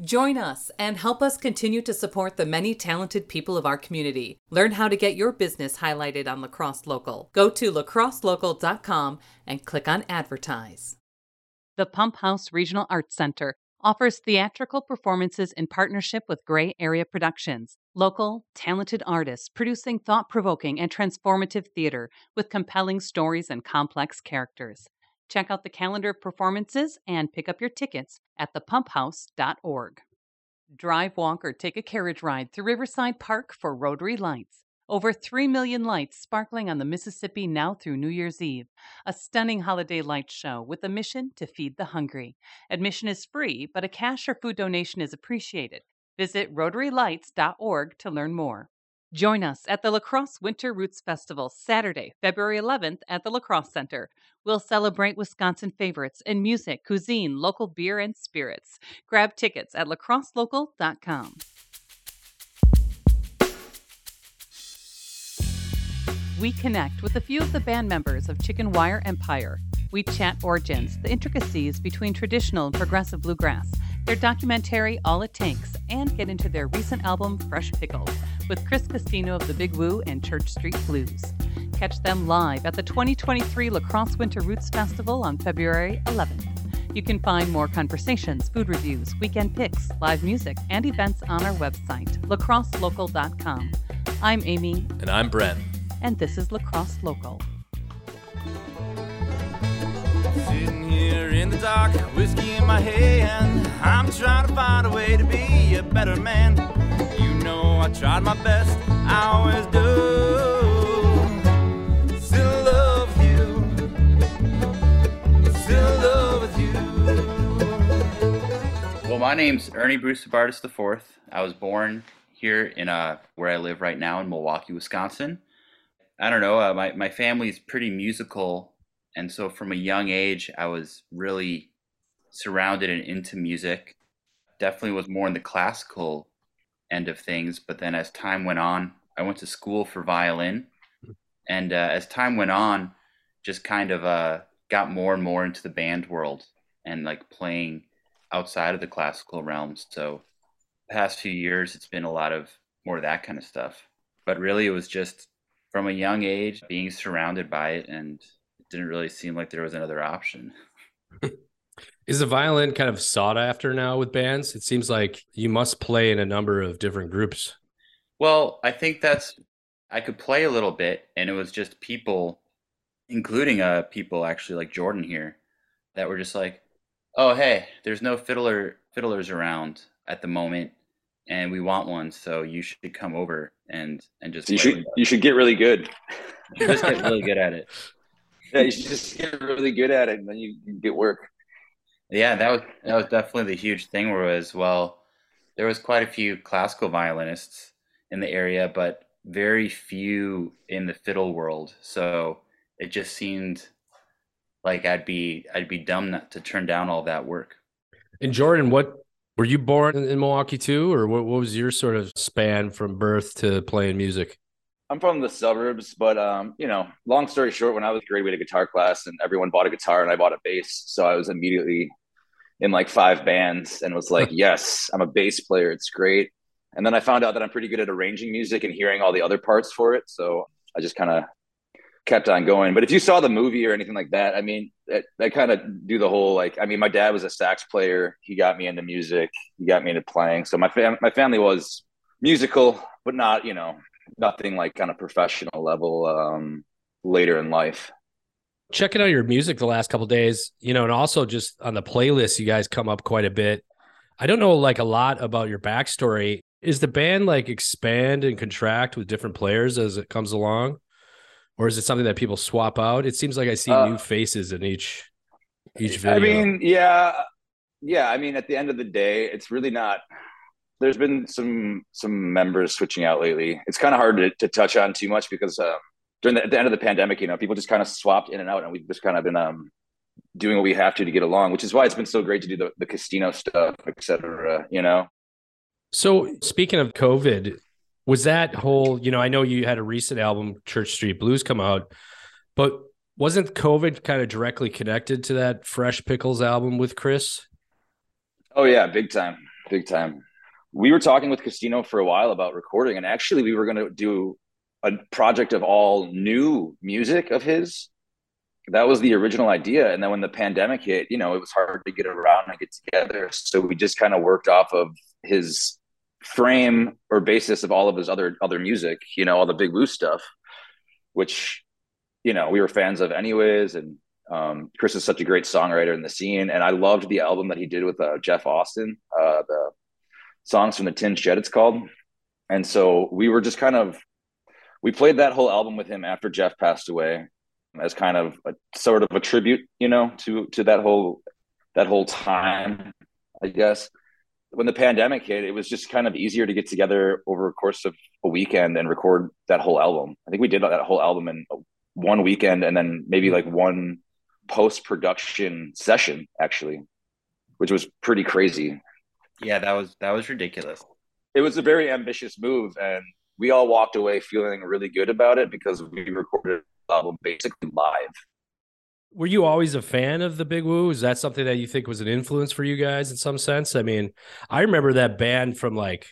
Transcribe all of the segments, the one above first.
Join us and help us continue to support the many talented people of our community. Learn how to get your business highlighted on Lacrosse Local. Go to lacrosselocal.com and click on advertise. The Pump House Regional Arts Center offers theatrical performances in partnership with Gray Area Productions, local, talented artists producing thought provoking and transformative theater with compelling stories and complex characters. Check out the calendar of performances and pick up your tickets at thepumphouse.org. Drive, walk, or take a carriage ride through Riverside Park for Rotary Lights. Over 3 million lights sparkling on the Mississippi now through New Year's Eve. A stunning holiday light show with a mission to feed the hungry. Admission is free, but a cash or food donation is appreciated. Visit rotarylights.org to learn more. Join us at the La Crosse Winter Roots Festival Saturday, February 11th at the La Crosse Center. We'll celebrate Wisconsin favorites in music, cuisine, local beer, and spirits. Grab tickets at lacrosselocal.com. we connect with a few of the band members of Chicken Wire Empire. We chat origins, the intricacies between traditional and progressive bluegrass, their documentary All It Takes, and get into their recent album Fresh Pickles with Chris Castino of the Big Wu and Church Street Blues. Catch them live at the 2023 La Crosse Winter Roots Festival on February 11th. You can find more conversations, food reviews, weekend picks, live music, and events on our website, lacrosselocal.com. I'm Amy. And I'm Brent and this is Lacrosse Local. Sitting here in the dark, whiskey in my hand, I'm trying to find a way to be a better man. Tried my best, I always do. Well, my name's Ernie Bruce Bardis IV. I was born here in uh, where I live right now in Milwaukee, Wisconsin. I don't know. Uh, my my family's pretty musical, and so from a young age, I was really surrounded and into music. Definitely was more in the classical end of things, but then as time went on, I went to school for violin, and uh, as time went on, just kind of uh, got more and more into the band world and like playing outside of the classical realms. So, past few years, it's been a lot of more of that kind of stuff. But really, it was just from a young age being surrounded by it and it didn't really seem like there was another option. Is the violin kind of sought after now with bands? It seems like you must play in a number of different groups. Well, I think that's I could play a little bit and it was just people including uh people actually like Jordan here that were just like, "Oh, hey, there's no fiddler fiddlers around at the moment and we want one, so you should come over and and just. you should you should get really good. You just get really good at it. Yeah, you should just get really good at it, and then you, you get work. Yeah, that was that was definitely the huge thing. Where as well, there was quite a few classical violinists in the area, but very few in the fiddle world. So it just seemed like I'd be I'd be dumb not to turn down all that work. And Jordan, what were you born in Milwaukee too, or what, what was your sort of span from birth to playing music? I'm from the suburbs, but um, you know, long story short, when I was grade, we had a guitar class, and everyone bought a guitar, and I bought a bass, so I was immediately in like five bands, and was like, yes, I'm a bass player. It's great. And then I found out that I'm pretty good at arranging music and hearing all the other parts for it, so I just kind of kept on going. But if you saw the movie or anything like that, I mean, I kind of do the whole like. I mean, my dad was a sax player. He got me into music. He got me into playing. So my fam- my family was musical, but not you know nothing like kind of professional level. Um, later in life. Checking out your music the last couple days, you know, and also just on the playlist, you guys come up quite a bit. I don't know like a lot about your backstory. Is the band like expand and contract with different players as it comes along? or is it something that people swap out? It seems like I see uh, new faces in each each video. I mean, yeah, yeah. I mean, at the end of the day, it's really not there's been some some members switching out lately. It's kind of hard to, to touch on too much because um, during the, the, end of the pandemic, you know, people just kind of swapped in and out, and we've just kind of been um, doing what we have to to get along, which is why it's been so great to do the the Castino stuff, etc. You know. So speaking of COVID, was that whole? You know, I know you had a recent album, Church Street Blues, come out, but wasn't COVID kind of directly connected to that Fresh Pickles album with Chris? Oh yeah, big time, big time. We were talking with Castino for a while about recording, and actually, we were going to do a project of all new music of his. That was the original idea, and then when the pandemic hit, you know, it was hard to get around and get together. So we just kind of worked off of his frame or basis of all of his other other music, you know, all the Big Wu stuff, which you know we were fans of anyways, and um, Chris is such a great songwriter in the scene, and I loved the album that he did with uh, Jeff Austin, uh, the songs from the Tin Shed, it's called. And so we were just kind of we played that whole album with him after Jeff passed away, as kind of a sort of a tribute, you know, to to that whole that whole time, I guess. When the pandemic hit, it was just kind of easier to get together over a course of a weekend and record that whole album. I think we did that whole album in one weekend and then maybe like one post production session actually, which was pretty crazy. Yeah, that was that was ridiculous. It was a very ambitious move, and we all walked away feeling really good about it because we recorded the album basically live. Were you always a fan of the Big Wu? Is that something that you think was an influence for you guys in some sense? I mean, I remember that band from like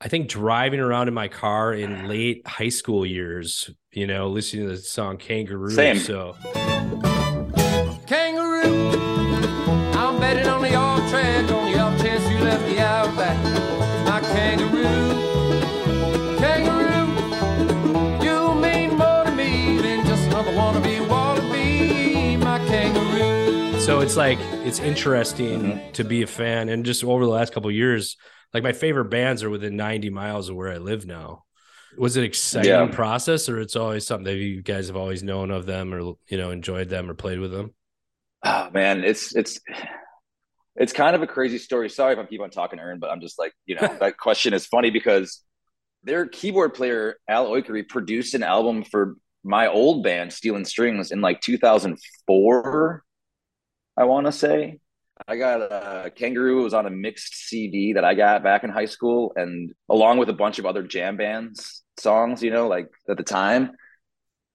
I think driving around in my car in late high school years, you know, listening to the song Kangaroo. Same. So so it's like it's interesting mm-hmm. to be a fan. And just over the last couple years like my favorite bands are within 90 miles of where i live now. Was it exciting yeah. process or it's always something that you guys have always known of them or you know enjoyed them or played with them? Oh man it's it's it's kind of a crazy story. Sorry if i keep on talking Ern, but i'm just like you know that question is funny because their keyboard player al Oikari produced an album for my old band Stealing strings in like 2004 I want to say. I got a Kangaroo was on a mixed CD that I got back in high school, and along with a bunch of other jam bands songs, you know, like at the time.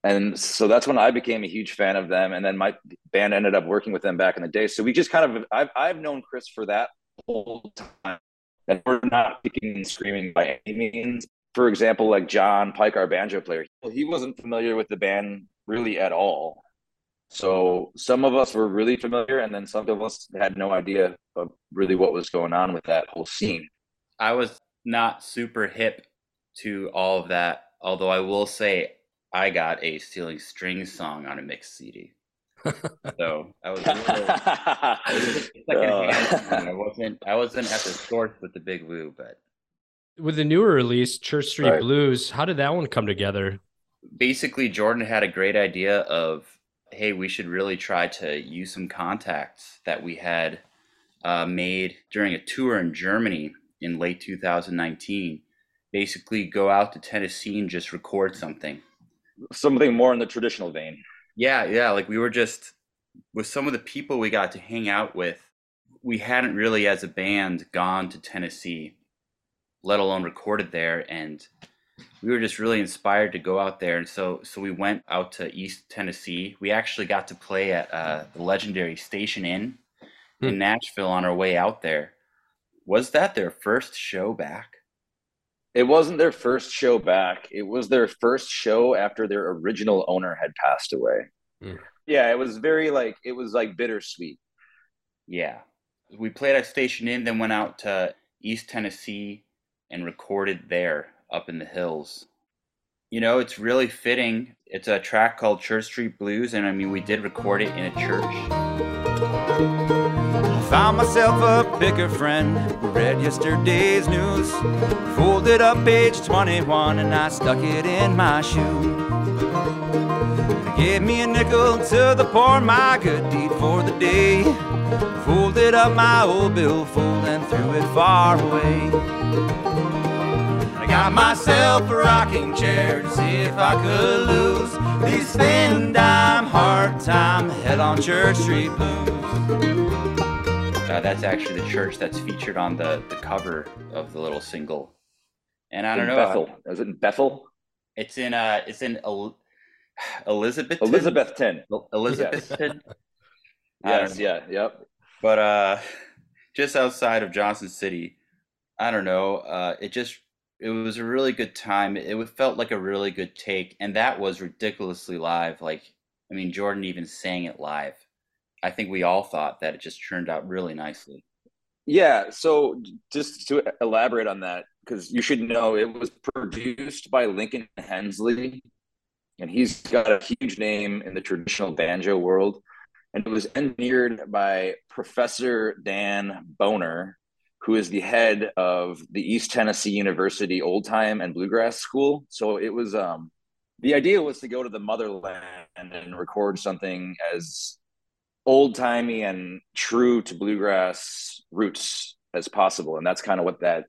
And so that's when I became a huge fan of them. And then my band ended up working with them back in the day. So we just kind of, I've, I've known Chris for that whole time. And we're not kicking and screaming by any means. For example, like John Pike, our banjo player, he wasn't familiar with the band really at all. So some of us were really familiar, and then some of us had no idea of really what was going on with that whole scene. I was not super hip to all of that, although I will say I got a Stealing Strings song on a mixed CD. so I was, like uh. I wasn't I wasn't at the source with the Big Wu, but with the newer release, Church Street right. Blues, how did that one come together? Basically, Jordan had a great idea of hey, we should really try to use some contacts that we had uh, made during a tour in Germany in late 2019. Basically, go out to Tennessee and just record something. Something more in the traditional vein. Yeah, yeah. Like we were just with some of the people we got to hang out with. We hadn't really, as a band, gone to Tennessee, let alone recorded there. And we were just really inspired to go out there, and so so we went out to East Tennessee. We actually got to play at uh, the legendary Station Inn hmm. in Nashville on our way out there. Was that their first show back? It wasn't their first show back. It was their first show after their original owner had passed away. Hmm. Yeah, it was very like it was like bittersweet. Yeah, we played at Station Inn, then went out to East Tennessee and recorded there up in the hills. You know, it's really fitting. It's a track called Church Street Blues, and I mean, we did record it in a church. I found myself a picker friend who read yesterday's news. Folded up page 21 and I stuck it in my shoe. They gave me a nickel to the poor, my good deed for the day. Folded up my old billfold and threw it far away. I got myself a rocking chair to see if I could lose these thin dime hard time head on Church Street blues. Uh, that's actually the church that's featured on the, the cover of the little single. And I don't know. Bethel. Is it in Bethel? It's in uh it's in El- Elizabeth Elizabethton. Elizabethton. I don't Yes, yeah, yep. But uh just outside of Johnson City, I don't know, uh it just it was a really good time. It felt like a really good take and that was ridiculously live. Like I mean Jordan even sang it live. I think we all thought that it just turned out really nicely. Yeah, so just to elaborate on that, because you should know it was produced by Lincoln Hensley, and he's got a huge name in the traditional banjo world. And it was engineered by Professor Dan Boner, who is the head of the East Tennessee University Old Time and Bluegrass School. So it was um the idea was to go to the motherland and record something as old timey and true to bluegrass roots as possible. And that's kind of what that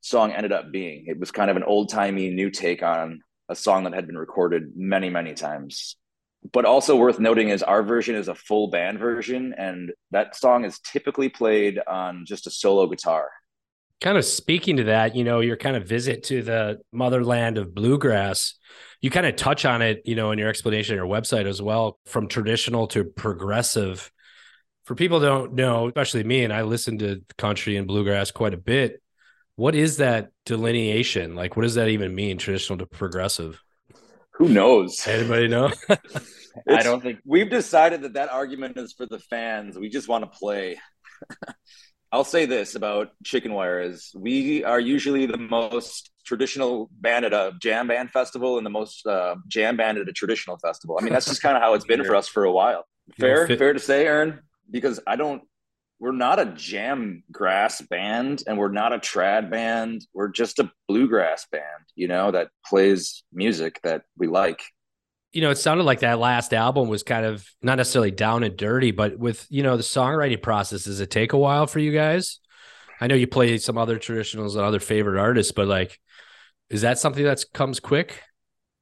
song ended up being. It was kind of an old timey new take on a song that had been recorded many, many times. But also worth noting is our version is a full band version, and that song is typically played on just a solo guitar. Kind of speaking to that, you know, your kind of visit to the motherland of bluegrass, you kind of touch on it, you know, in your explanation on your website as well, from traditional to progressive. For people don't know, especially me, and I listen to country and bluegrass quite a bit. What is that delineation? Like, what does that even mean, traditional to progressive? Who knows? Anybody know? I don't think We've decided that that argument is for the fans. We just want to play. I'll say this about Chicken Wire is we are usually the most traditional band at a jam band festival and the most uh, jam band at a traditional festival. I mean, that's just kind of how it's been for us for a while. Fair, fair to say, Aaron, because I don't. We're not a jam grass band, and we're not a trad band. We're just a bluegrass band, you know, that plays music that we like. you know, it sounded like that last album was kind of not necessarily down and dirty, but with you know the songwriting process, does it take a while for you guys? I know you play some other traditionals and other favorite artists, but like, is that something that comes quick,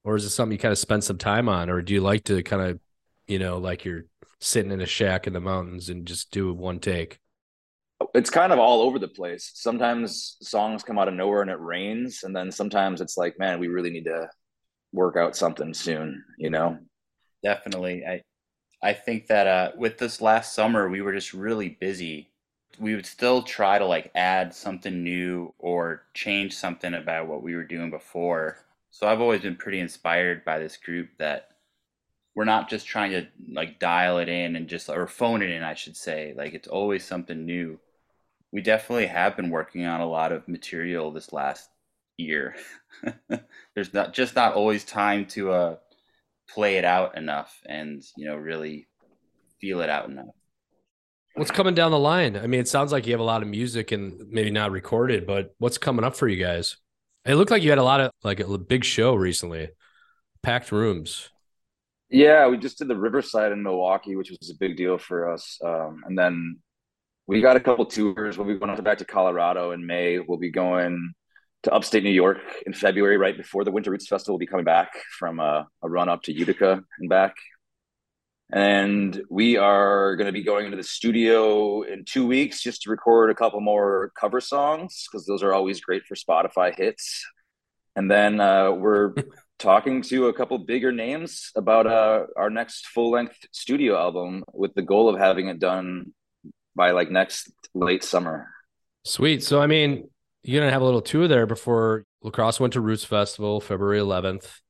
or is it something you kind of spend some time on, or do you like to kind of, you know, like you're sitting in a shack in the mountains and just do one take? it's kind of all over the place. Sometimes songs come out of nowhere and it rains, and then sometimes it's like, man, we really need to work out something soon, you know? Definitely. I I think that uh with this last summer we were just really busy. We would still try to like add something new or change something about what we were doing before. So I've always been pretty inspired by this group that we're not just trying to like dial it in and just or phone it in, I should say. Like it's always something new. We definitely have been working on a lot of material this last year. There's not just not always time to uh play it out enough and you know really feel it out enough What's coming down the line? I mean, it sounds like you have a lot of music and maybe not recorded, but what's coming up for you guys? It looked like you had a lot of like a big show recently, packed rooms. Yeah, we just did the Riverside in Milwaukee, which was a big deal for us. Um, and then we got a couple tours. We'll be going back to Colorado in May. We'll be going to upstate New York in February, right before the Winter Roots Festival. We'll be coming back from a, a run up to Utica and back. And we are going to be going into the studio in two weeks just to record a couple more cover songs because those are always great for Spotify hits. And then uh, we're talking to a couple bigger names about uh, our next full length studio album with the goal of having it done by like next late summer. Sweet. So, I mean, you're gonna have a little tour there before La Crosse Winter Roots Festival, February 11th.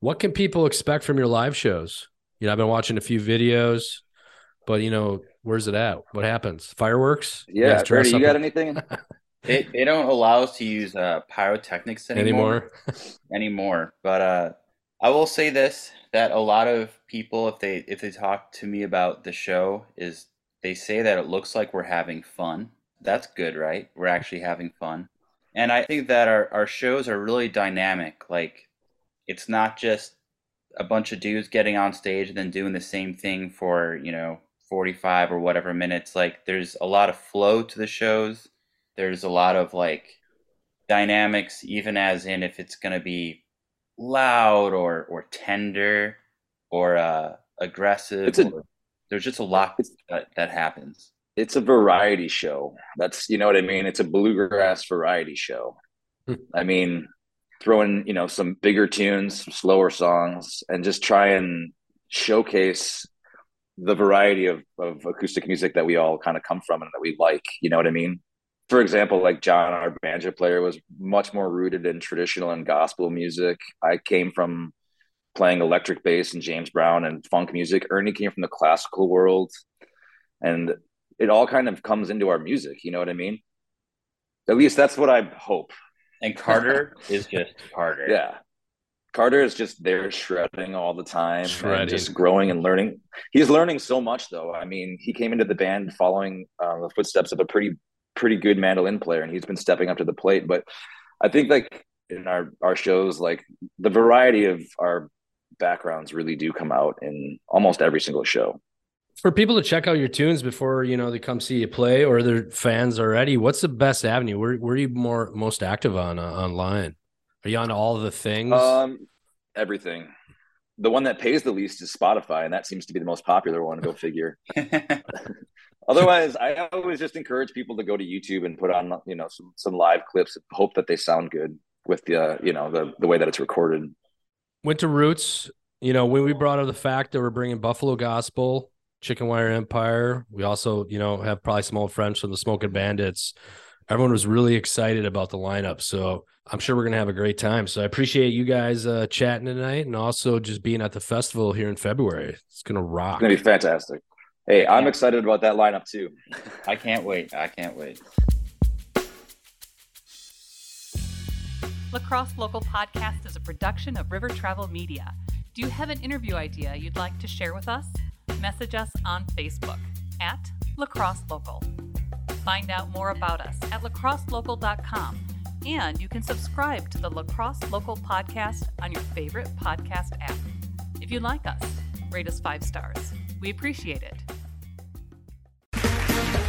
What can people expect from your live shows? You know, I've been watching a few videos, but you know, where's it at? What happens? Fireworks? You Yeah, Brady, you got anything? they, they don't allow us to use uh, pyrotechnics anymore. Anymore? anymore. But uh i will say this that a lot of people if they if they talk to me about the show is they say that it looks like we're having fun. That's good right? We're actually having fun. And i think that our, our shows are really dynamic. Like it's not just a bunch of dudes getting on stage and then doing the same thing for you know 45 or whatever minutes, like there's a lot of flow to the shows. There's a lot of like dynamics, even as in if it's going to be loud or, or tender or uh, aggressive. A- or- there's just a lot that, that happens. it's a variety show. That's you know what I mean. It's a bluegrass variety show. Hmm. I mean, throw in you know some bigger tunes, some slower songs, and just try and showcase the variety of, of acoustic music that we all kind of come from and that we like. You know what I mean? For example, like John, our banjo player, was much more rooted in traditional and gospel music. I came from playing electric bass and James Brown and funk music. Ernie came from the classical world. And it all kind of comes into our music. You know what I mean? At least that's what I hope. And Carter is just Carter. Yeah. Carter is just there shredding all the time, and just growing and learning. He's learning so much, though. I mean, he came into the band following uh, the footsteps of a pretty, pretty good mandolin player, and he's been stepping up to the plate. But I think, like in our our shows, like the variety of our backgrounds really do come out in almost every single show. For people to check out your tunes before you know they come see you play, or they're fans already, what's the best avenue? Where where are you more most active on uh, online? Are you on all the things? Um, everything. The one that pays the least is Spotify, and that seems to be the most popular one. Go figure. Otherwise, I always just encourage people to go to YouTube and put on, you know, some some live clips. and Hope that they sound good with the, uh, you know, the the way that it's recorded. Winter Roots. You know, when we brought up the fact that we're bringing Buffalo Gospel, Chicken Wire Empire, we also, you know, have probably some old friends from the Smoking Bandits. Everyone was really excited about the lineup. So I'm sure we're going to have a great time. So I appreciate you guys uh, chatting tonight and also just being at the festival here in February. It's going to rock. It's gonna be fantastic. Hey, I'm excited about that lineup too. I can't wait. I can't wait. Lacrosse Local Podcast is a production of River Travel Media. Do you have an interview idea you'd like to share with us? Message us on Facebook at Lacrosse Local. Find out more about us at lacrosselocal.com. And you can subscribe to the Lacrosse Local Podcast on your favorite podcast app. If you like us, rate us five stars. We appreciate it.